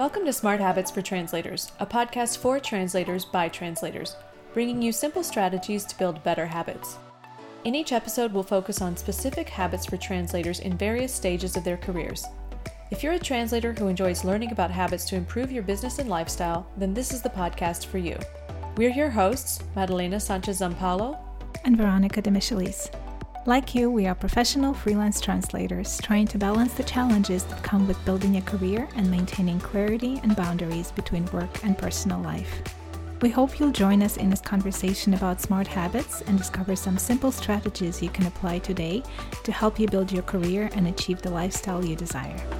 Welcome to Smart Habits for Translators, a podcast for translators by translators, bringing you simple strategies to build better habits. In each episode, we'll focus on specific habits for translators in various stages of their careers. If you're a translator who enjoys learning about habits to improve your business and lifestyle, then this is the podcast for you. We're your hosts, Madalena Sanchez Zampaulo and Veronica de Michelis. Like you, we are professional freelance translators trying to balance the challenges that come with building a career and maintaining clarity and boundaries between work and personal life. We hope you'll join us in this conversation about smart habits and discover some simple strategies you can apply today to help you build your career and achieve the lifestyle you desire.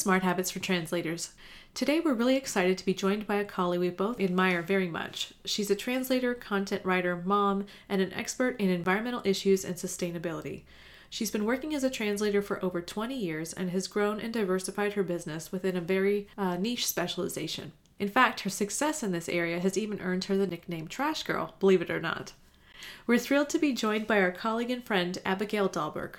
Smart Habits for Translators. Today we're really excited to be joined by a colleague we both admire very much. She's a translator, content writer, mom, and an expert in environmental issues and sustainability. She's been working as a translator for over 20 years and has grown and diversified her business within a very uh, niche specialization. In fact, her success in this area has even earned her the nickname Trash Girl, believe it or not. We're thrilled to be joined by our colleague and friend Abigail Dahlberg.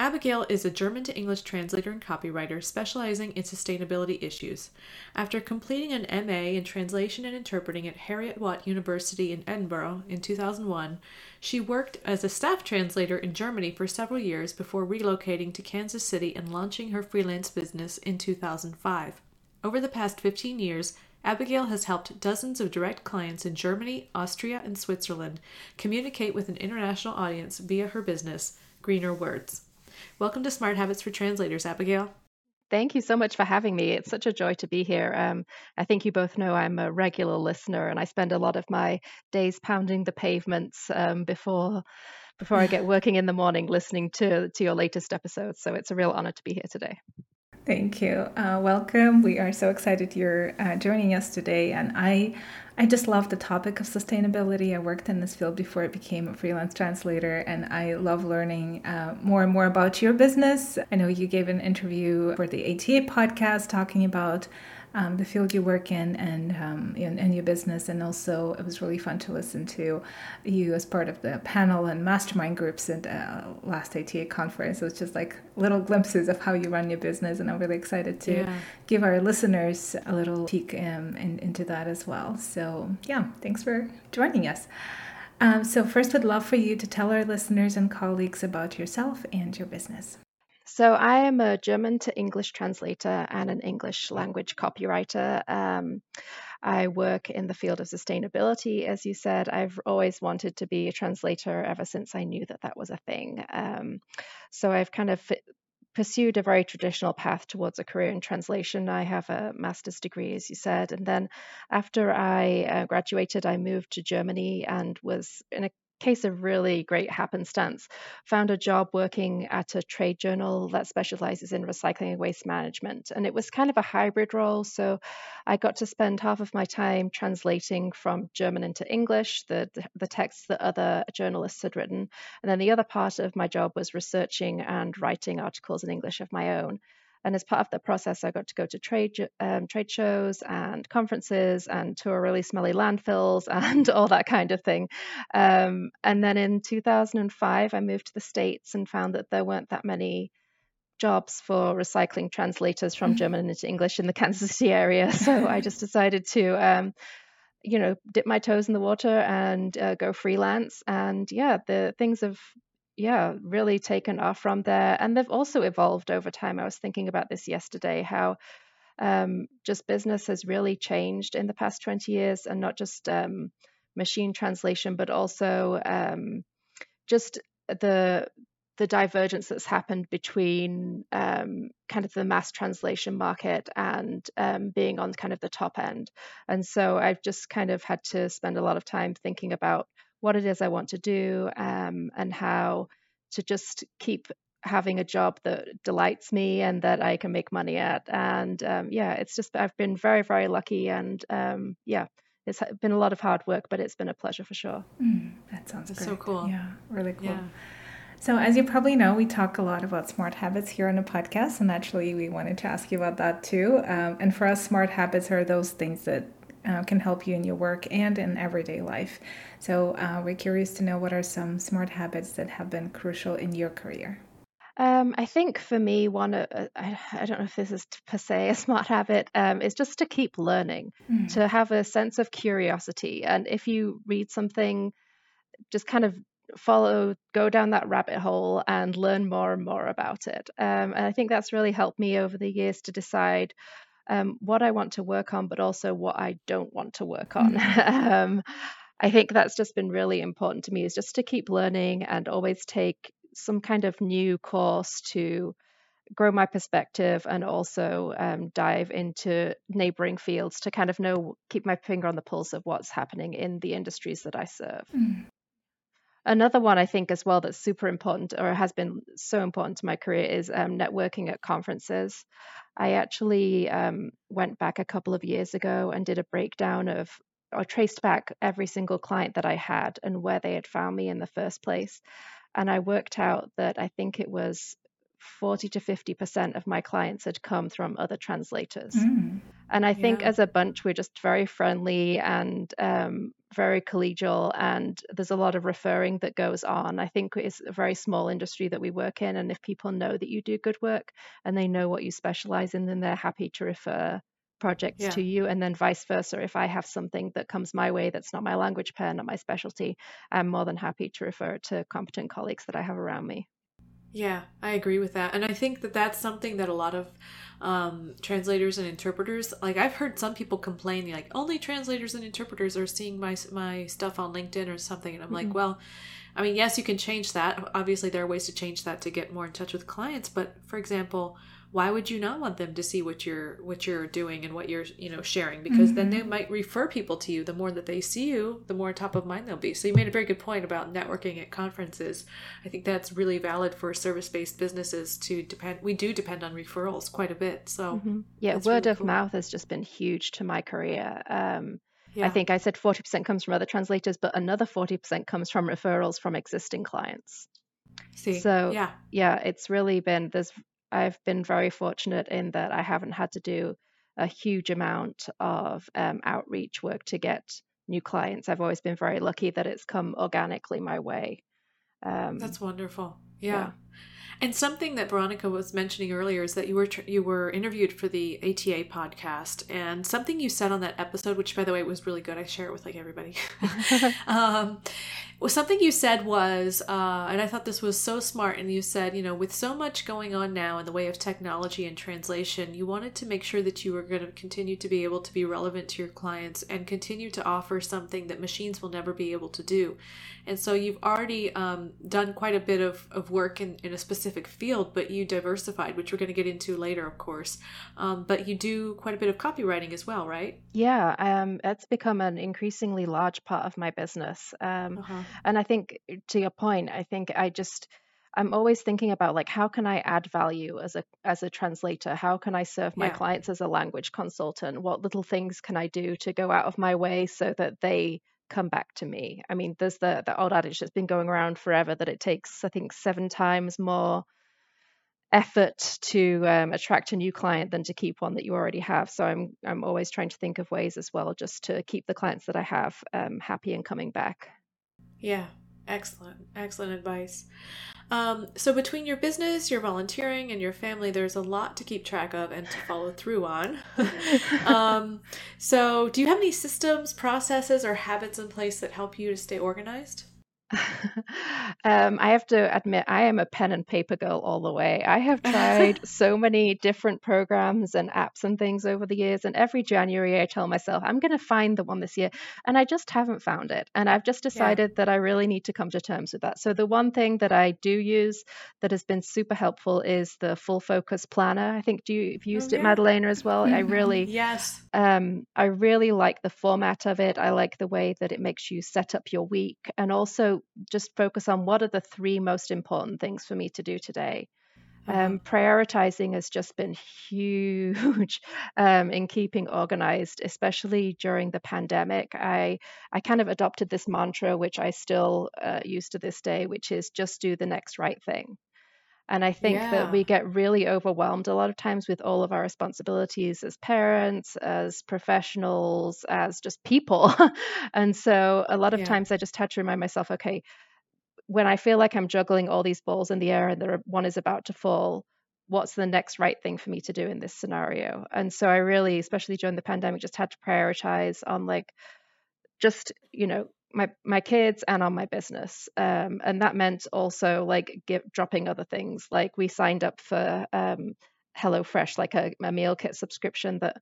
Abigail is a German to English translator and copywriter specializing in sustainability issues. After completing an MA in translation and interpreting at Heriot-Watt University in Edinburgh in 2001, she worked as a staff translator in Germany for several years before relocating to Kansas City and launching her freelance business in 2005. Over the past 15 years, Abigail has helped dozens of direct clients in Germany, Austria, and Switzerland communicate with an international audience via her business, Greener Words. Welcome to Smart Habits for Translators, Abigail. Thank you so much for having me. It's such a joy to be here. Um, I think you both know I'm a regular listener, and I spend a lot of my days pounding the pavements um, before before I get working in the morning, listening to to your latest episodes. So it's a real honor to be here today. Thank you. Uh, welcome. We are so excited you're uh, joining us today, and I, I just love the topic of sustainability. I worked in this field before I became a freelance translator, and I love learning uh, more and more about your business. I know you gave an interview for the ATA podcast talking about um, the field you work in and, um, in, in your business. And also, it was really fun to listen to you as part of the panel and mastermind groups at uh, last ATA conference. It was just like little glimpses of how you run your business, and I'm really excited to yeah. give our listeners a little peek um, in, into that as well. So, yeah, thanks for joining us. Um, so, first, would love for you to tell our listeners and colleagues about yourself and your business. So, I am a German to English translator and an English language copywriter. Um, I work in the field of sustainability, as you said. I've always wanted to be a translator ever since I knew that that was a thing. Um, so, I've kind of pursued a very traditional path towards a career in translation. I have a master's degree, as you said. And then after I uh, graduated, I moved to Germany and was in a case of really great happenstance, found a job working at a trade journal that specializes in recycling and waste management. And it was kind of a hybrid role. So I got to spend half of my time translating from German into English, the, the, texts that other journalists had written. And then the other part of my job was researching and writing articles in English of my own. And as part of the process, I got to go to trade um, trade shows and conferences and tour really smelly landfills and all that kind of thing. Um, and then in 2005, I moved to the States and found that there weren't that many jobs for recycling translators from mm-hmm. German into English in the Kansas City area. So I just decided to. Um, you know, dip my toes in the water and uh, go freelance. And yeah, the things have yeah, really taken off from there. And they've also evolved over time. I was thinking about this yesterday how um, just business has really changed in the past 20 years and not just um, machine translation, but also um, just the the divergence that's happened between um, kind of the mass translation market and um, being on kind of the top end. And so I've just kind of had to spend a lot of time thinking about what it is I want to do um, and how to just keep having a job that delights me and that I can make money at. And um, yeah, it's just, I've been very, very lucky. And um, yeah, it's been a lot of hard work, but it's been a pleasure for sure. Mm, that sounds That's so cool. Yeah, really cool. Yeah. So, as you probably know, we talk a lot about smart habits here on the podcast, and naturally, we wanted to ask you about that too. Um, and for us, smart habits are those things that uh, can help you in your work and in everyday life. So uh, we're curious to know what are some smart habits that have been crucial in your career. Um, I think for me, one, uh, I, I, don't know if this is per se a smart habit, um, is just to keep learning, mm. to have a sense of curiosity. And if you read something, just kind of follow, go down that rabbit hole and learn more and more about it. Um, and I think that's really helped me over the years to decide um, what I want to work on, but also what I don't want to work on. Mm. I think that's just been really important to me is just to keep learning and always take some kind of new course to grow my perspective and also um, dive into neighboring fields to kind of know, keep my finger on the pulse of what's happening in the industries that I serve. Mm. Another one I think as well that's super important or has been so important to my career is um, networking at conferences. I actually um, went back a couple of years ago and did a breakdown of or traced back every single client that I had and where they had found me in the first place. And I worked out that I think it was 40 to 50% of my clients had come from other translators. Mm. And I think yeah. as a bunch, we're just very friendly and um, very collegial, and there's a lot of referring that goes on. I think it's a very small industry that we work in. And if people know that you do good work and they know what you specialize in, then they're happy to refer projects yeah. to you and then vice versa if i have something that comes my way that's not my language pair not my specialty i'm more than happy to refer it to competent colleagues that i have around me yeah i agree with that and i think that that's something that a lot of um, translators and interpreters like i've heard some people complain like only translators and interpreters are seeing my my stuff on linkedin or something and i'm mm-hmm. like well i mean yes you can change that obviously there are ways to change that to get more in touch with clients but for example why would you not want them to see what you're what you're doing and what you're you know sharing because mm-hmm. then they might refer people to you the more that they see you the more top of mind they'll be so you made a very good point about networking at conferences i think that's really valid for service-based businesses to depend we do depend on referrals quite a bit so mm-hmm. yeah word really of cool. mouth has just been huge to my career um, yeah. I think I said 40% comes from other translators, but another 40% comes from referrals from existing clients. See, so yeah, yeah, it's really been there's I've been very fortunate in that I haven't had to do a huge amount of um, outreach work to get new clients. I've always been very lucky that it's come organically my way. Um, That's wonderful. Yeah. yeah. And something that Veronica was mentioning earlier is that you were tr- you were interviewed for the ATA podcast, and something you said on that episode, which by the way was really good. I share it with like everybody. um, well, something you said was, uh, and I thought this was so smart. And you said, you know, with so much going on now in the way of technology and translation, you wanted to make sure that you were going to continue to be able to be relevant to your clients and continue to offer something that machines will never be able to do. And so you've already um, done quite a bit of, of work in, in a specific field, but you diversified, which we're going to get into later, of course. Um, but you do quite a bit of copywriting as well, right? Yeah, um, that's become an increasingly large part of my business. Um, uh-huh. And I think, to your point, I think I just. I'm always thinking about like how can I add value as a as a translator? How can I serve my yeah. clients as a language consultant? What little things can I do to go out of my way so that they come back to me. I mean, there's the the old adage that's been going around forever that it takes, I think, seven times more effort to um, attract a new client than to keep one that you already have. So I'm I'm always trying to think of ways as well just to keep the clients that I have um, happy and coming back. Yeah, excellent, excellent advice. Um, so between your business, your volunteering, and your family, there's a lot to keep track of and to follow through on. um, so, do you have any systems, processes, or habits in place that help you to stay organized? um, I have to admit, I am a pen and paper girl all the way. I have tried so many different programs and apps and things over the years. And every January, I tell myself, I'm going to find the one this year. And I just haven't found it. And I've just decided yeah. that I really need to come to terms with that. So, the one thing that I do use that has been super helpful is the full focus planner. I think, do you, have used oh, yeah. it, Madalena, as well? I really, yes. Um, I really like the format of it. I like the way that it makes you set up your week and also just focus on what are the three most important things for me to do today. Um, mm-hmm. prioritizing has just been huge um, in keeping organized, especially during the pandemic. I I kind of adopted this mantra, which I still uh, use to this day, which is just do the next right thing. And I think Yeah. that we get really overwhelmed a lot of times with all of our responsibilities as parents, as professionals, as just people. and so a lot of Yeah. times I just had to remind myself, okay, when I feel like I'm juggling all these balls in the air and there one is about to fall, what's the next right thing for me to do in this scenario? And so I really, especially during the pandemic, just had to prioritize on like just you know my my kids and on my business um, and that meant also like give, dropping other things like we signed up for um, HelloFresh like a, a meal kit subscription that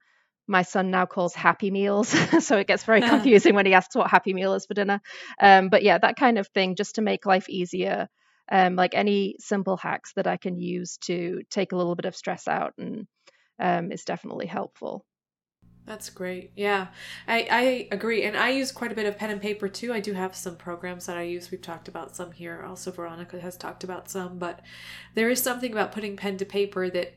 my son now calls Happy Meals, so it gets very confusing when he asks what Happy Meal is for dinner. Um, but yeah, that kind of thing, just to make life easier. Um, like any simple hacks that I can use to take a little bit of stress out, and um, is definitely helpful. That's great. Yeah, I, I agree. And I use quite a bit of pen and paper too. I do have some programs that I use. We've talked about some here. Also, Veronica has talked about some. But there is something about putting pen to paper that,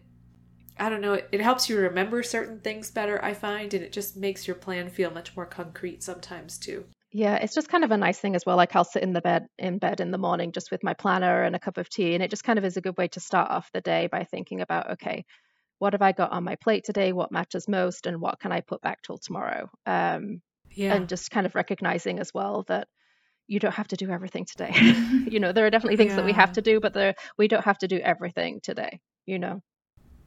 I don't know, it, it helps you remember certain things better, I find. And it just makes your plan feel much more concrete sometimes too. Yeah, it's just kind of a nice thing as well. Like I'll sit in the bed in bed in the morning just with my planner and a cup of tea, and it just kind of is a good way to start off the day by thinking about okay, what have I got on my plate today? What matters most, and what can I put back till tomorrow? Um, Yeah. and just kind of recognizing as well that you don't have to do everything today. you know, there are definitely things that we have to do, but there we don't have to do everything today. You know.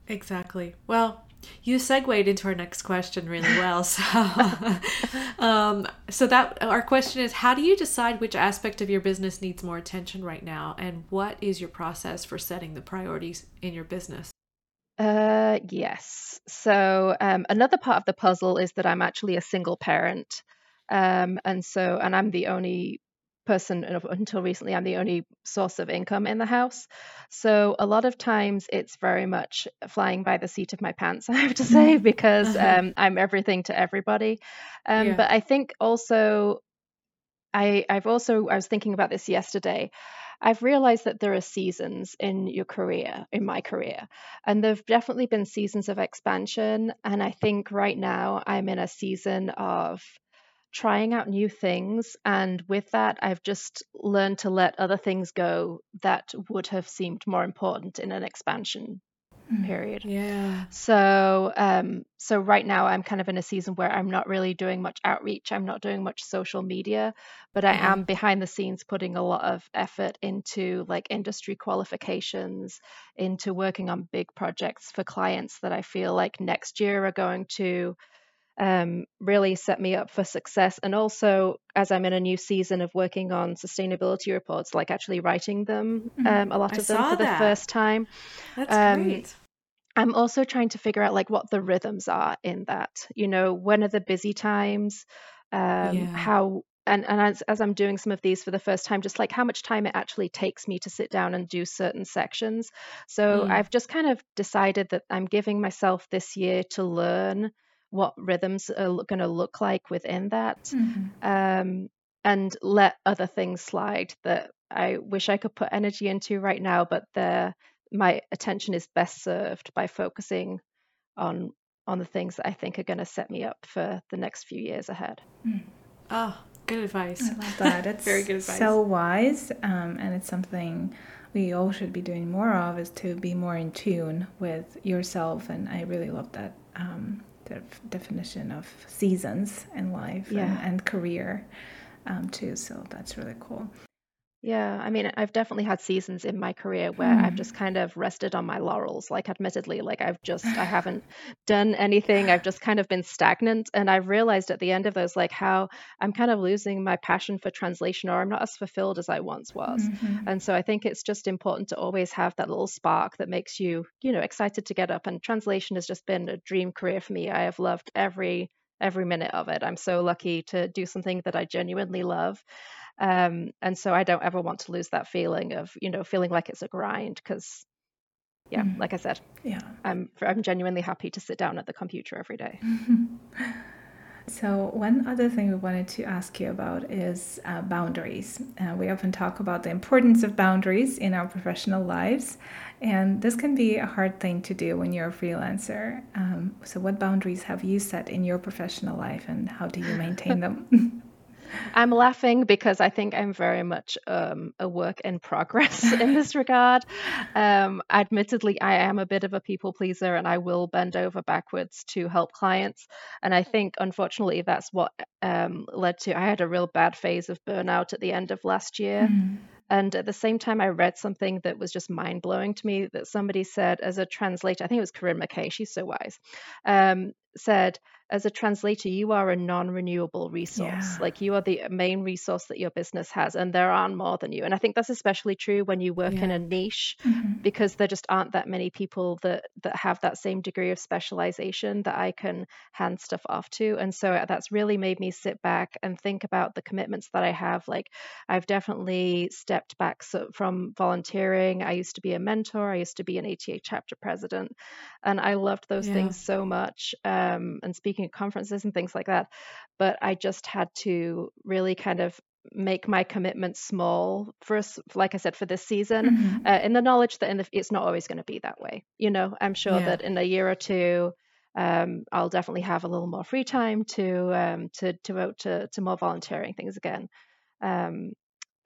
Exactly. Well, you segued into our next question really well. So, um, so that our question is: How do you decide which aspect of your business needs more attention right now, and what is your process for setting the priorities in your business? Uh, yes. So um, another part of the puzzle is that I'm actually a single parent, um, and so and I'm the only person until recently. I'm the only source of income in the house. So a lot of times it's very much flying by the seat of my pants. I have to say because Uh-huh. um, I'm everything to everybody. Um, Yeah. But I think also I I've also I was thinking about this yesterday. I've realized that there are seasons in your career, in my career, and there've definitely been seasons of expansion. And I think right now I'm in a season of trying out new things. And with that, I've just learned to let other things go that would have seemed more important in an expansion period. Yeah. So, um, so right now I'm kind of in a season where I'm not really doing much outreach. I'm not doing much social media, but I Uh-huh. am behind the scenes putting a lot of effort into like industry qualifications, into working on big projects for clients that I feel like next year are going to um, really set me up for success. And also, as I'm in a new season of working on sustainability reports, like actually writing them, um, a lot I of them saw for the first time. That's Um, great. I'm also trying to figure out like what the rhythms are in that. You know, when are the busy times? Um, Yeah. How and and as as I'm doing some of these for the first time, just like how much time it actually takes me to sit down and do certain sections. So Mm. I've just kind of decided that I'm giving myself this year to learn what rhythms are going to look like within that, Mhm. um, and let other things slide that I wish I could put energy into right now, but the my attention is best served by focusing on on the things that I think are going to set me up for the next few years ahead. Oh, good advice. I love that. It's Very good advice. so wise, um, and it's something we all should be doing more of. Is to be more in tune with yourself, and I really love that um, def- definition of seasons in life and, and career um, too. So that's really cool. Yeah, I mean, I've definitely had seasons in my career where I've Hmm. just kind of rested on my laurels. Like, admittedly, like I've just, I haven't done anything. I've just kind of been stagnant. And I've realized at the end of those, like, how I'm kind of losing my passion for translation or I'm not as fulfilled as I once was. Mhm. And so I think it's just important to always have that little spark that makes you, you know, excited to get up. And translation has just been a dream career for me. I have loved every every minute of it. I'm so lucky to do something that I genuinely love. Um, and so I don't ever want to lose that feeling of, you know, feeling like it's a grind because yeah, Mm. like I said, Yeah. I'm I'm genuinely happy to sit down at the computer every day. So, one other thing we wanted to ask you about is uh, boundaries. Uh, we often talk about the importance of boundaries in our professional lives, and this can be a hard thing to do when you're a freelancer. Um, so, what boundaries have you set in your professional life, and how do you maintain them? I'm laughing because I think I'm very much um, a work in progress in this regard. Um, admittedly, I am a bit of a people pleaser and I will bend over backwards to help clients. And I think, unfortunately, that's what um, led to I had a real bad phase of burnout at the end of last year. Mm. And at the same time, I read something that was just mind blowing to me that somebody said as a translator, I think it was Corinne McKay, she's so wise, um, said, as a translator, you are a non renewable resource. Yeah. Like you are the main resource that your business has, and there aren't more than you. And I think that's especially true when you work yeah. in a niche mm-hmm. because there just aren't that many people that, that have that same degree of specialization that I can hand stuff off to. And so that's really made me sit back and think about the commitments that I have. Like I've definitely stepped back from volunteering. I used to be a mentor, I used to be an ATA chapter president, and I loved those yeah. things so much. Um, and speaking conferences and things like that. But I just had to really kind of make my commitment small for us like i said for this season mm-hmm. uh, in the knowledge that in the, it's not always going to be that way you know i'm sure yeah. that in a year or two um, i'll definitely have a little more free time to um, to to vote to, to more volunteering things again um,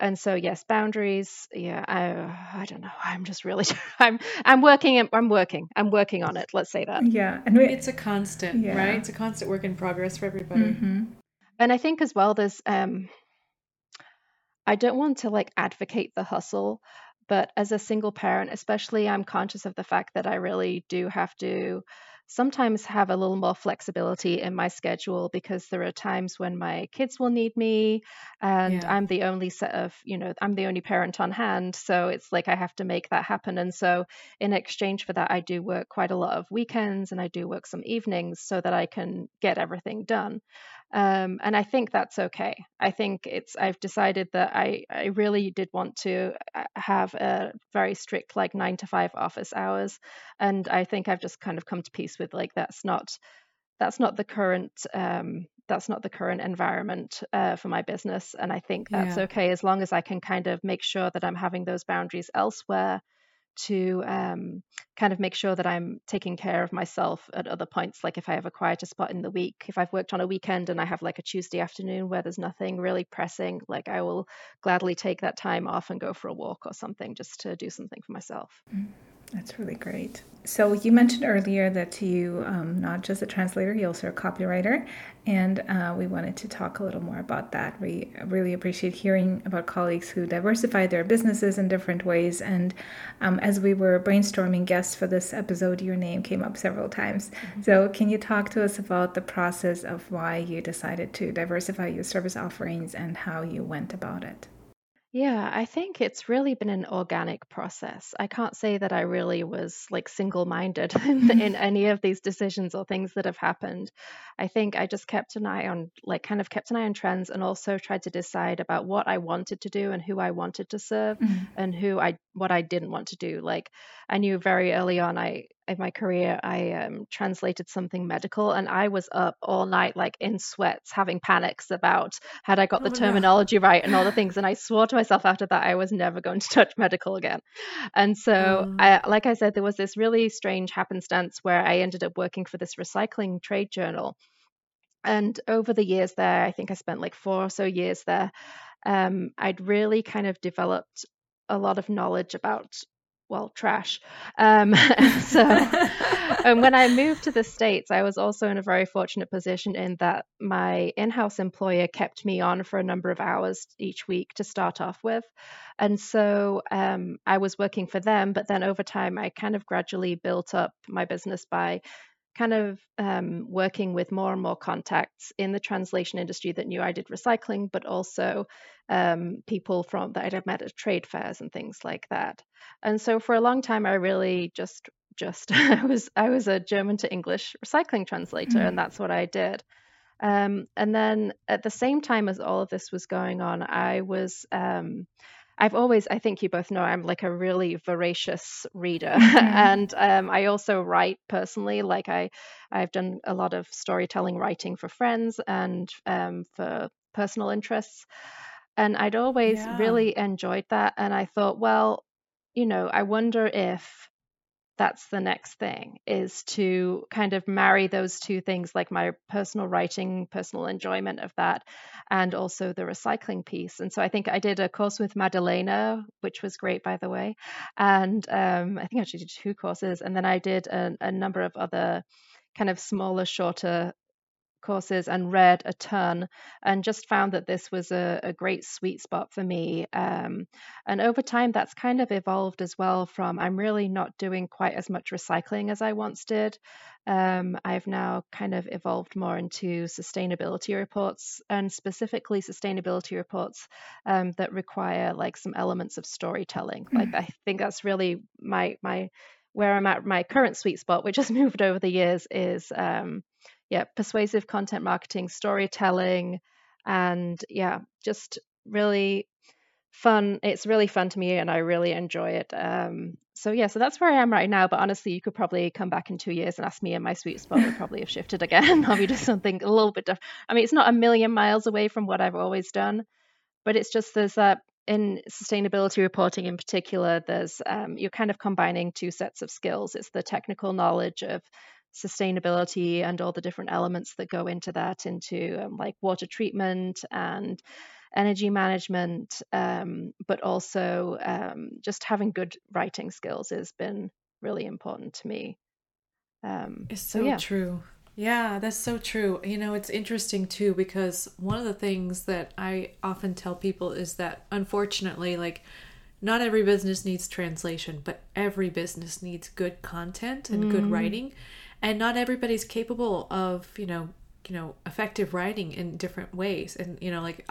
and so yes boundaries yeah i i don't know i'm just really i'm i'm working i'm working i'm working on it let's say that yeah and it's a constant yeah. right it's a constant work in progress for everybody mm-hmm. and i think as well there's um i don't want to like advocate the hustle but as a single parent especially i'm conscious of the fact that i really do have to sometimes have a little more flexibility in my schedule because there are times when my kids will need me and yeah. I'm the only set of, you know, I'm the only parent on hand. So it's like I have to make that happen. And so in exchange for that, I do work quite a lot of weekends and I do work some evenings so that I can get everything done. Um, and I think that's okay. I think it's I've decided that I I really did want to uh, have a very strict like nine to five office hours, and I think I've just kind of come to peace with like that's not that's not the current um, that's not the current environment uh, for my business, and I think that's yeah. okay as long as I can kind of make sure that I'm having those boundaries elsewhere to um, kind of make sure that I'm taking care of myself at other points. Like if I have a quieter spot in the week, if I've worked on a weekend and I have like a Tuesday afternoon where there's nothing really pressing, like I will gladly take that time off and go for a walk or something just to do something for myself. Mm. That's really great. So you mentioned earlier that you um, not just a translator, you also a copywriter, and uh, we wanted to talk a little more about that. We really appreciate hearing about colleagues who diversify their businesses in different ways. And um, as we were brainstorming guests for this episode, your name came up several times. Mm-hmm. So can you talk to us about the process of why you decided to diversify your service offerings and how you went about it? Yeah, I think it's really been an organic process. I can't say that I really was like single minded in, in any of these decisions or things that have happened. I think I just kept an eye on, like, kind of kept an eye on trends and also tried to decide about what I wanted to do and who I wanted to serve mm-hmm. and who I, what I didn't want to do. Like, I knew very early on, I, in my career, I um, translated something medical, and I was up all night, like in sweats, having panics about had I got the oh, terminology no. right and all the things. And I swore to myself after that I was never going to touch medical again. And so, oh. I, like I said, there was this really strange happenstance where I ended up working for this recycling trade journal. And over the years there, I think I spent like four or so years there. Um, I'd really kind of developed a lot of knowledge about well, trash. Um, so and when I moved to the States, I was also in a very fortunate position in that my in house employer kept me on for a number of hours each week to start off with. And so um, I was working for them, but then over time, I kind of gradually built up my business by kind of um, working with more and more contacts in the translation industry that knew I did recycling, but also um, people from that I'd met at trade fairs and things like that. And so for a long time, I really just just I was I was a German to English recycling translator, mm-hmm. and that's what I did. Um, and then at the same time as all of this was going on, I was um, I've always, I think you both know, I'm like a really voracious reader, mm-hmm. and um, I also write personally. Like I, I've done a lot of storytelling writing for friends and um, for personal interests, and I'd always yeah. really enjoyed that. And I thought, well, you know, I wonder if that's the next thing is to kind of marry those two things like my personal writing personal enjoyment of that and also the recycling piece. And so i think i did a course with madalena which was great by the way and um, i think i actually did two courses and then i did a, a number of other kind of smaller shorter courses and read a ton and just found that this was a, a great sweet spot for me. Um, and over time, that's kind of evolved as well from I'm really not doing quite as much recycling as I once did. Um, I've now kind of evolved more into sustainability reports and specifically sustainability reports um, that require like some elements of storytelling. Mm. Like I think that's really my my where I'm at my current sweet spot, which has moved over the years, is um, yeah, persuasive content marketing, storytelling, and yeah, just really fun. It's really fun to me, and I really enjoy it. Um, so yeah, so that's where I am right now. But honestly, you could probably come back in two years and ask me, and my sweet spot would probably have shifted again. I'll be just something a little bit different. I mean, it's not a million miles away from what I've always done, but it's just there's that in sustainability reporting in particular. There's um, you're kind of combining two sets of skills. It's the technical knowledge of sustainability and all the different elements that go into that, into um, like water treatment and energy management, um, but also um, just having good writing skills has been really important to me. Um, it's so, so yeah. true. Yeah, that's so true. You know, it's interesting too because one of the things that I often tell people is that unfortunately, like, not every business needs translation, but every business needs good content and mm. good writing and not everybody's capable of you know you know effective writing in different ways and you know like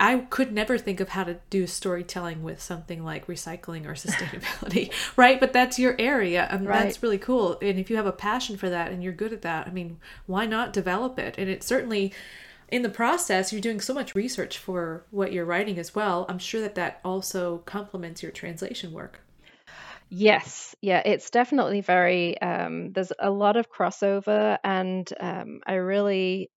I could never think of how to do storytelling with something like recycling or sustainability, right? But that's your area, and right. that's really cool. And if you have a passion for that and you're good at that, I mean, why not develop it? And it certainly, in the process, you're doing so much research for what you're writing as well. I'm sure that that also complements your translation work. Yes, yeah, it's definitely very. Um, there's a lot of crossover, and um, I really,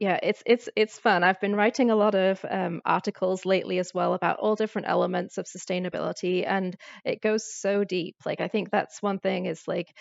yeah, it's it's it's fun. I've been writing a lot of um, articles lately as well about all different elements of sustainability, and it goes so deep. Like I think that's one thing is like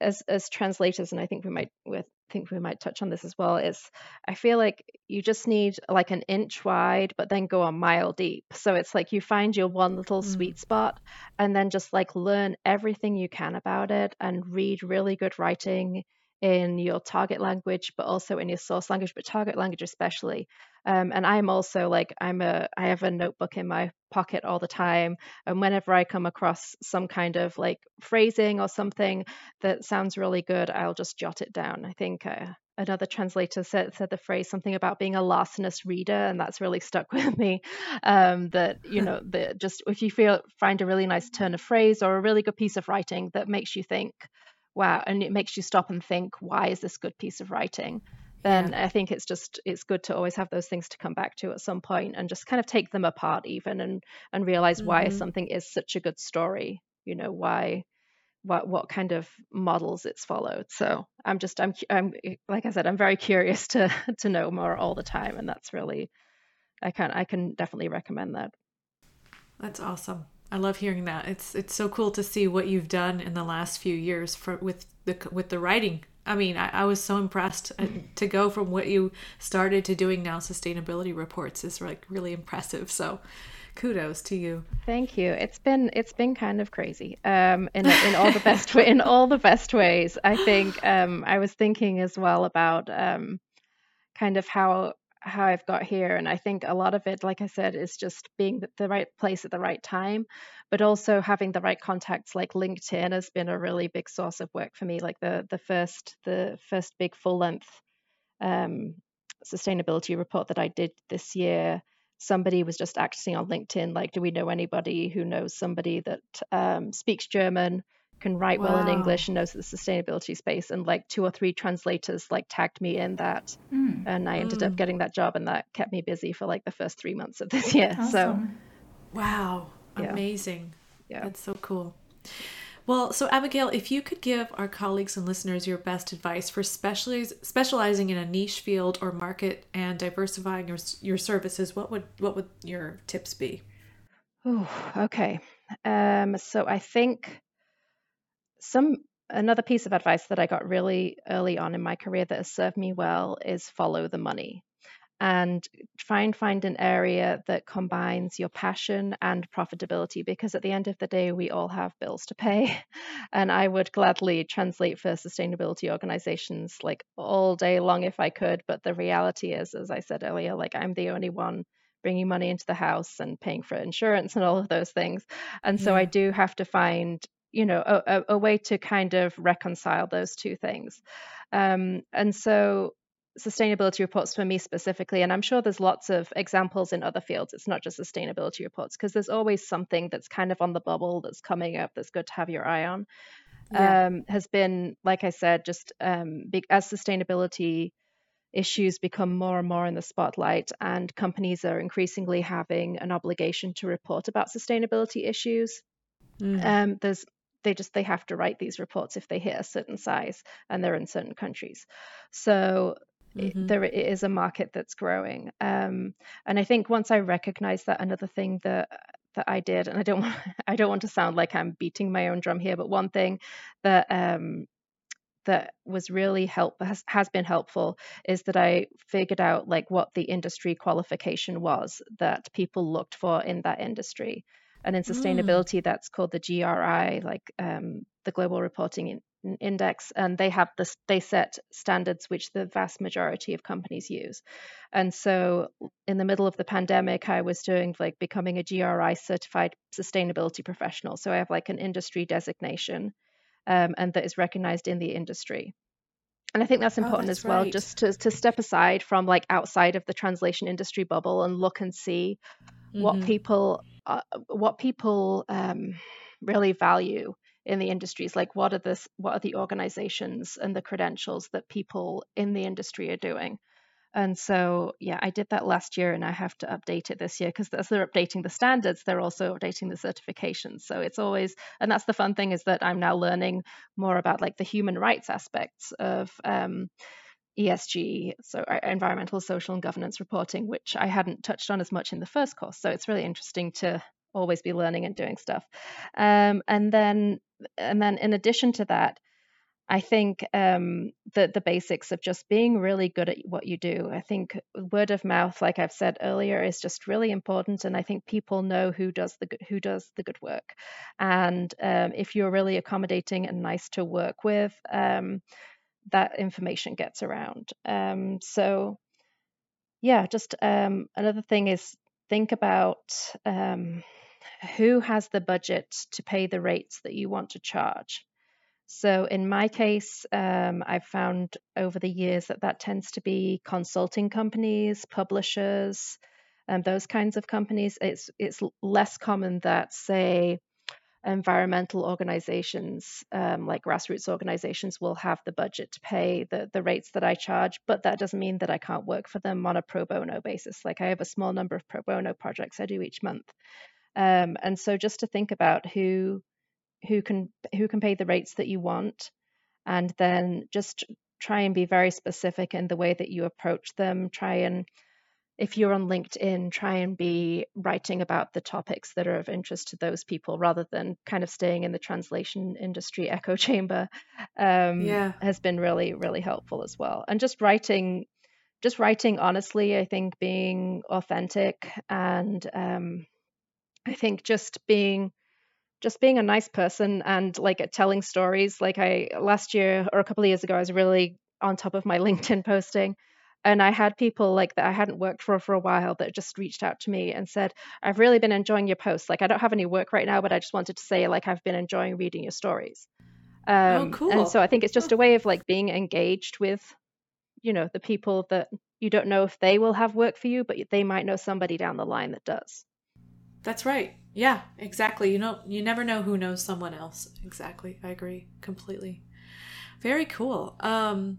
as as translators, and I think we might with think we might touch on this as well. Is I feel like you just need like an inch wide, but then go a mile deep. So it's like you find your one little mm. sweet spot, and then just like learn everything you can about it, and read really good writing in your target language, but also in your source language, but target language especially. Um, and I'm also like I'm a I have a notebook in my pocket all the time, and whenever I come across some kind of like phrasing or something that sounds really good, I'll just jot it down. I think. Uh, another translator said, said the phrase something about being a larcenous reader and that's really stuck with me um, that you know that just if you feel find a really nice turn of phrase or a really good piece of writing that makes you think wow and it makes you stop and think why is this good piece of writing then yeah. i think it's just it's good to always have those things to come back to at some point and just kind of take them apart even and and realize mm-hmm. why something is such a good story you know why what what kind of models it's followed so i'm just i'm i'm like i said i'm very curious to to know more all the time and that's really i can i can definitely recommend that that's awesome I love hearing that. It's it's so cool to see what you've done in the last few years for with the with the writing. I mean, I, I was so impressed uh, to go from what you started to doing now. Sustainability reports is like really impressive. So, kudos to you. Thank you. It's been it's been kind of crazy. Um, in in all the best way, in all the best ways. I think. Um, I was thinking as well about um, kind of how how I've got here. And I think a lot of it, like I said, is just being the right place at the right time, but also having the right contacts. Like LinkedIn has been a really big source of work for me. Like the the first the first big full length um, sustainability report that I did this year. Somebody was just acting on LinkedIn, like, do we know anybody who knows somebody that um, speaks German can write wow. well in English and knows the sustainability space. And like two or three translators like tagged me in that, mm. and I ended mm. up getting that job, and that kept me busy for like the first three months of this year. Awesome. So, wow, yeah. amazing! Yeah, that's so cool. Well, so Abigail, if you could give our colleagues and listeners your best advice for specializ- specializing in a niche field or market and diversifying your your services, what would what would your tips be? Oh, okay. Um, so I think some another piece of advice that I got really early on in my career that has served me well is follow the money and try and find an area that combines your passion and profitability because at the end of the day we all have bills to pay and i would gladly translate for sustainability organizations like all day long if i could but the reality is as i said earlier like i'm the only one bringing money into the house and paying for insurance and all of those things and so yeah. i do have to find you know a, a, way to kind of reconcile those two things um, and so sustainability reports for me specifically and i'm sure there's lots of examples in other fields it's not just sustainability reports because there's always something that's kind of on the bubble that's coming up that's good to have your eye on yeah. um, has been like i said just um, be, as sustainability issues become more and more in the spotlight and companies are increasingly having an obligation to report about sustainability issues mm. um, there's they just they have to write these reports if they hit a certain size and they're in certain countries so mm-hmm. it, there it is a market that's growing. Um, and I think once I recognized that, another thing that that I did, and I don't want I don't want to sound like I'm beating my own drum here, but one thing that um, that was really help has, has been helpful is that I figured out like what the industry qualification was that people looked for in that industry. And in mm. sustainability, mm. that's called the GRI, like um, the Global Reporting index and they have this they set standards which the vast majority of companies use and so in the middle of the pandemic i was doing like becoming a gri certified sustainability professional so i have like an industry designation um, and that is recognized in the industry and i think that's oh, important oh, that's as well right. just to, to step aside from like outside of the translation industry bubble and look and see mm-hmm. what people uh, what people um, really value in the industries like what are this what are the organizations and the credentials that people in the industry are doing and so yeah i did that last year and i have to update it this year because as they're updating the standards they're also updating the certifications so it's always and that's the fun thing is that i'm now learning more about like the human rights aspects of um, ESG, so uh, environmental, social, and governance reporting, which I hadn't touched on as much in the first course. So it's really interesting to always be learning and doing stuff. Um, and then, and then in addition to that, I think um, the the basics of just being really good at what you do. I think word of mouth, like I've said earlier, is just really important, and I think people know who does the who does the good work. And um, if you're really accommodating and nice to work with, um, that information gets around. Um, so, yeah, just um, another thing is think about um, who has the budget to pay the rates that you want to charge. So, in my case, um, I've found over the years that that tends to be consulting companies, publishers, and those kinds of companies. It's it's less common that, say, environmental organizations um, like grassroots organizations will have the budget to pay the, the rates that I charge, but that doesn't mean that I can't work for them on a pro bono basis. Like I have a small number of pro bono projects I do each month. Um, and so just to think about who who can who can pay the rates that you want, and then just try and be very specific in the way that you approach them. Try and if you're on LinkedIn, try and be writing about the topics that are of interest to those people rather than kind of staying in the translation industry echo chamber. Um, yeah. has been really, really helpful as well. And just writing, just writing honestly, I think being authentic and um, I think just being just being a nice person and like telling stories. Like I last year or a couple of years ago, I was really on top of my LinkedIn posting. And I had people like that I hadn't worked for for a while that just reached out to me and said, I've really been enjoying your posts. Like I don't have any work right now, but I just wanted to say like I've been enjoying reading your stories. Oh, um, oh, cool. And so I think it's just a way of like being engaged with, you know, the people that you don't know if they will have work for you, but they might know somebody down the line that does. That's right. Yeah, exactly. You know, you never know who knows someone else. Exactly. I agree completely. Very cool. Um,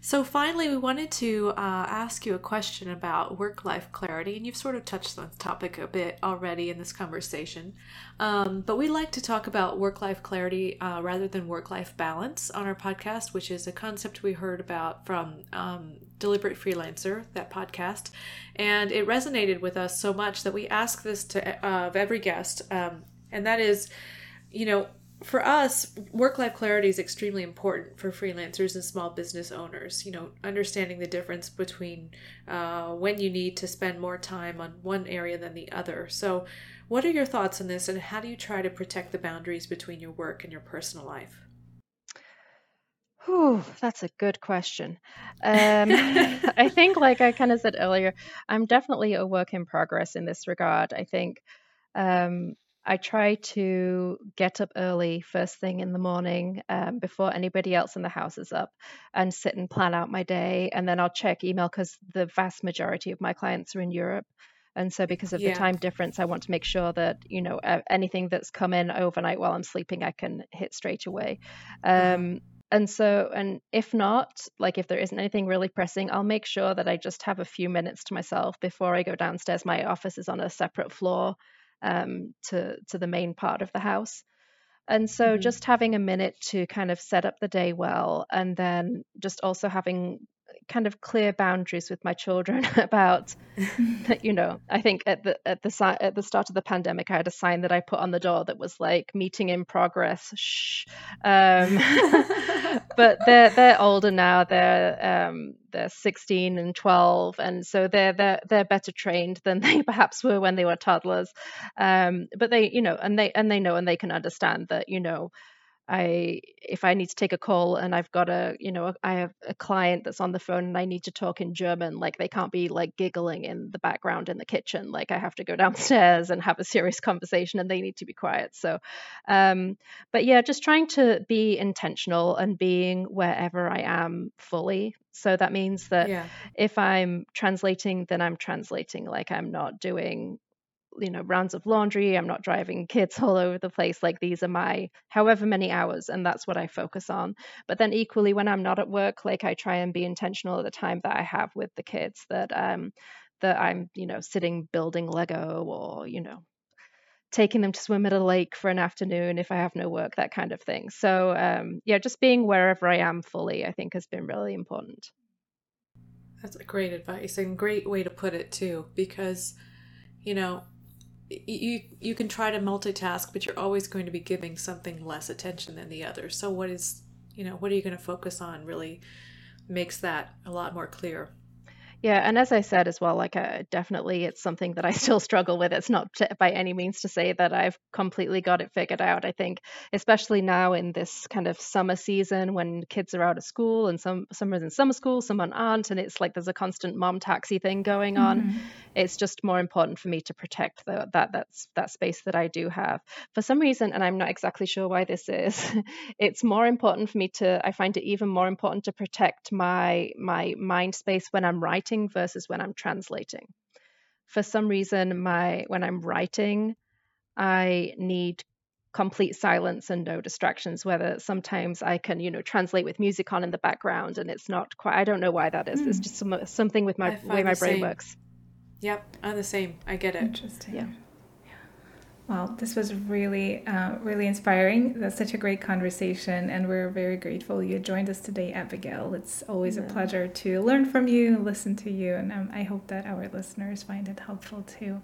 so, finally, we wanted to uh, ask you a question about work life clarity, and you've sort of touched on the topic a bit already in this conversation. Um, but we like to talk about work life clarity uh, rather than work life balance on our podcast, which is a concept we heard about from um, Deliberate Freelancer, that podcast. And it resonated with us so much that we ask this to uh, of every guest, um, and that is, you know, for us, work life clarity is extremely important for freelancers and small business owners. You know, understanding the difference between uh, when you need to spend more time on one area than the other. So, what are your thoughts on this, and how do you try to protect the boundaries between your work and your personal life? Whew, that's a good question. Um, I think, like I kind of said earlier, I'm definitely a work in progress in this regard. I think um, I try to get up early, first thing in the morning, um, before anybody else in the house is up, and sit and plan out my day. And then I'll check email because the vast majority of my clients are in Europe. And so, because of yeah. the time difference, I want to make sure that, you know, anything that's come in overnight while I'm sleeping, I can hit straight away. Uh-huh. Um, and so, and if not, like if there isn't anything really pressing, I'll make sure that I just have a few minutes to myself before I go downstairs. My office is on a separate floor um, to to the main part of the house. And so mm-hmm. just having a minute to kind of set up the day well, and then just also having kind of clear boundaries with my children about you know i think at the at the at the start of the pandemic i had a sign that i put on the door that was like meeting in progress shh um, but they're they're older now they're um, they're 16 and 12 and so they're they're they're better trained than they perhaps were when they were toddlers. Um, but they you know and they and they know and they can understand that you know I if I need to take a call and I've got a you know I have a client that's on the phone and I need to talk in German like they can't be like giggling in the background in the kitchen like I have to go downstairs and have a serious conversation and they need to be quiet so um but yeah just trying to be intentional and being wherever I am fully so that means that yeah. if I'm translating then I'm translating like I'm not doing you know rounds of laundry i'm not driving kids all over the place like these are my however many hours and that's what i focus on. But then equally when i'm not at work like i try and be intentional at the time that i have with the kids that um that i'm you know sitting building lego or you know taking them to swim at a lake for an afternoon if i have no work that kind of thing. So um yeah just being wherever i am fully i think has been really important. That's a great advice and great way to put it too because you know you you can try to multitask but you're always going to be giving something less attention than the other. So what is you know what are you going to focus on really makes that a lot more clear yeah, and as I said as well, like uh, definitely it's something that I still struggle with. It's not by any means to say that I've completely got it figured out. I think, especially now in this kind of summer season when kids are out of school and some some are in summer school, some aren't, and it's like there's a constant mom taxi thing going on. Mm-hmm. It's just more important for me to protect the, that that's that space that I do have. For some reason, and I'm not exactly sure why this is, it's more important for me to. I find it even more important to protect my my mind space when I'm writing writing versus when I'm translating. For some reason, my when I'm writing, I need complete silence and no distractions whether sometimes i can you know translate with music on in the background and it's not quite i don't know why that is mm. it's just some, something with my way my brain same. works yep i'm the same i get it interesting yeah well, this was really, uh, really inspiring. That's such a great conversation, and we're very grateful you joined us today, Abigail. It's always yeah. a pleasure to learn from you, listen to you, and um, I hope that our listeners find it helpful too.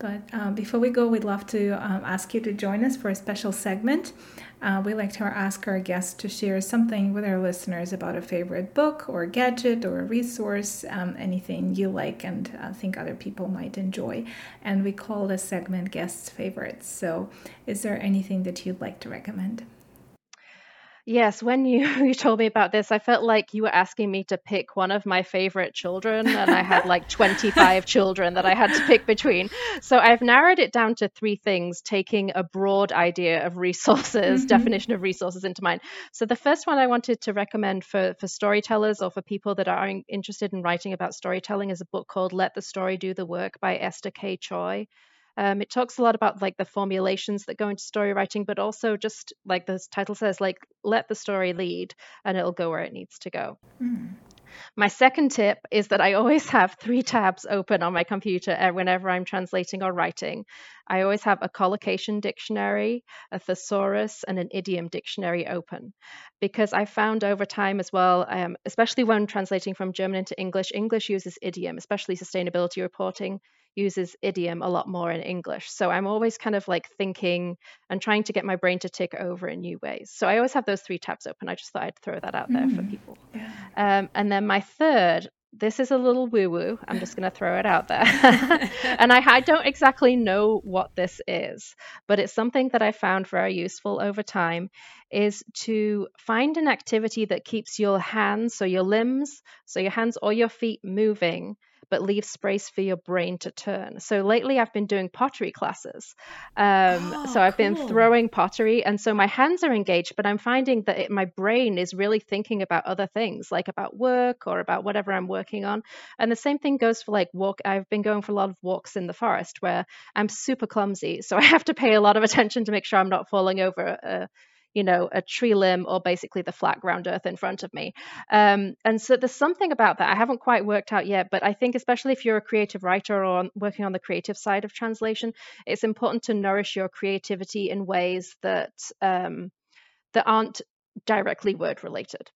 But um, before we go, we'd love to um, ask you to join us for a special segment. Uh, we like to ask our guests to share something with our listeners about a favorite book or gadget or resource, um, anything you like and uh, think other people might enjoy. And we call this segment Guests' Favorites. So, is there anything that you'd like to recommend? Yes, when you, you told me about this, I felt like you were asking me to pick one of my favorite children, and I had like 25 children that I had to pick between. So I've narrowed it down to three things, taking a broad idea of resources, mm-hmm. definition of resources into mind. So the first one I wanted to recommend for, for storytellers or for people that are interested in writing about storytelling is a book called Let the Story Do the Work by Esther K. Choy. Um, it talks a lot about like the formulations that go into story writing, but also just like the title says, like let the story lead and it'll go where it needs to go. Mm. My second tip is that I always have three tabs open on my computer whenever I'm translating or writing. I always have a collocation dictionary, a thesaurus, and an idiom dictionary open because I found over time as well, um, especially when translating from German into English, English uses idiom, especially sustainability reporting uses idiom a lot more in English. So I'm always kind of like thinking and trying to get my brain to tick over in new ways. So I always have those three tabs open. I just thought I'd throw that out there mm, for people. Yeah. Um, and then my third this is a little woo woo. I'm just going to throw it out there. and I, I, don't exactly know what this is, but it's something that I found very useful over time is to find an activity that keeps your hands, so your limbs, so your hands or your feet moving but leave space for your brain to turn. So lately, I've been doing pottery classes. Um, oh, so I've cool. been throwing pottery, and so my hands are engaged, but I'm finding that it, my brain is really thinking about other things, like about work or about whatever I'm working on. And the same thing goes for like walk. I've been going for a lot of walks in the forest where I'm super clumsy, so I have to pay a lot of attention to make sure I'm not falling over a, you know, a tree limb or basically the flat ground earth in front of me. Um, and so there's something about that I haven't quite worked out yet, but I think especially if you're a creative writer or working on the creative side of translation, it's important to nourish your creativity in ways that um, that aren't directly word related.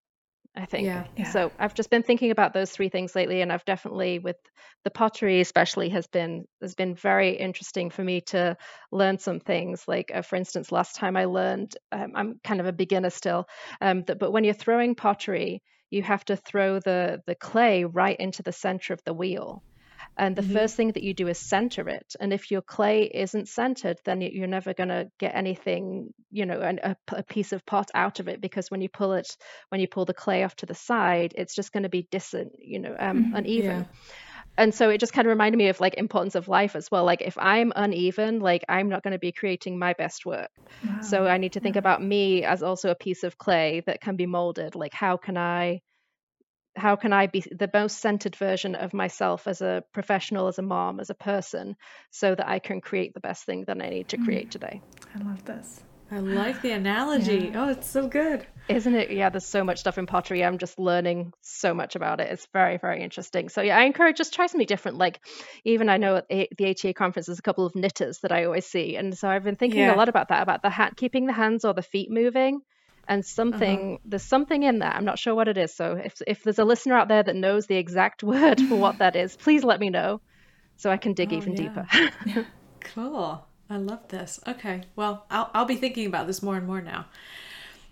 I think. Yeah, yeah. So I've just been thinking about those three things lately, and I've definitely, with the pottery especially, has been has been very interesting for me to learn some things. Like, uh, for instance, last time I learned, um, I'm kind of a beginner still, um, that, but when you're throwing pottery, you have to throw the the clay right into the center of the wheel. And the mm-hmm. first thing that you do is center it. And if your clay isn't centered, then you're never going to get anything, you know, a, a, piece of pot out of it because when you pull it, when you pull the clay off to the side, it's just going to be distant, you know, um, mm-hmm. uneven. Yeah. And so it just kind of reminded me of like importance of life as well. Like if I'm uneven, like I'm not going to be creating my best work. Wow. So I need to think yeah. about me as also a piece of clay that can be molded. Like how can I how can I be the most centered version of myself as a professional, as a mom, as a person, so that I can create the best thing that I need to create mm. today? I love this. I like the analogy. Yeah. Oh, it's so good. Isn't it? Yeah, there's so much stuff in pottery. I'm just learning so much about it. It's very, very interesting. So yeah, I encourage just try something different. Like even I know at the ATA conference there's a couple of knitters that I always see, and so I've been thinking yeah. a lot about that, about the hat, keeping the hands or the feet moving and something uh-huh. there's something in there i'm not sure what it is so if if there's a listener out there that knows the exact word for what that is please let me know so i can dig oh, even yeah. deeper cool i love this okay well I'll, I'll be thinking about this more and more now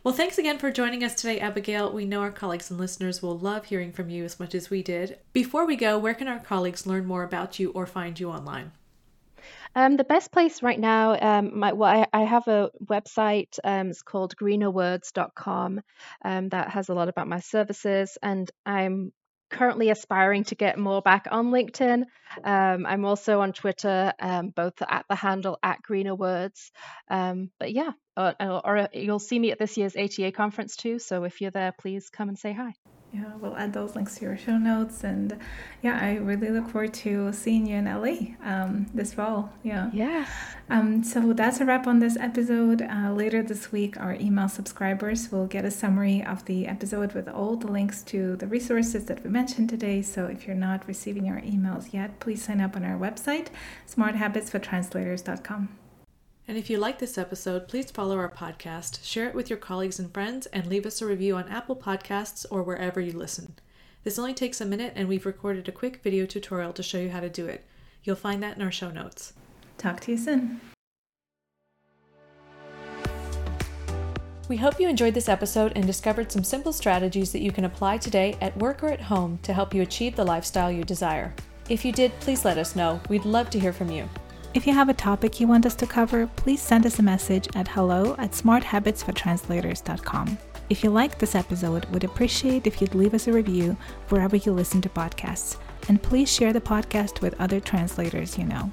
well, thanks again for joining us today, Abigail. We know our colleagues and listeners will love hearing from you as much as we did. Before we go, where can our colleagues learn more about you or find you online? Um, the best place right now, um, my, well, I, I, have a website. Um, it's called greenerwords.com um, that has a lot about my services, and I'm currently aspiring to get more back on LinkedIn. Um, I'm also on Twitter, um, both at the handle at Greener Words. Um, but yeah, or, or, you'll see me at this year's ATA conference too. So if you're there, please come and say hi. Yeah, we'll add those links to your show notes. And yeah, I really look forward to seeing you in LA um, this fall. Yeah. Yeah. Um, so that's a wrap on this episode. Uh, later this week, our email subscribers will get a summary of the episode with all the links to the resources that we mentioned today. So if you're not receiving our emails yet, please sign up on our website, smarthabitsfortranslators.com. And if you like this episode, please follow our podcast, share it with your colleagues and friends, and leave us a review on Apple Podcasts or wherever you listen. This only takes a minute, and we've recorded a quick video tutorial to show you how to do it. You'll find that in our show notes. Talk to you soon. We hope you enjoyed this episode and discovered some simple strategies that you can apply today at work or at home to help you achieve the lifestyle you desire. If you did, please let us know. We'd love to hear from you. If you have a topic you want us to cover, please send us a message at hello at smarthabitsfortranslators.com. If you liked this episode, we'd appreciate if you'd leave us a review wherever you listen to podcasts. And please share the podcast with other translators you know.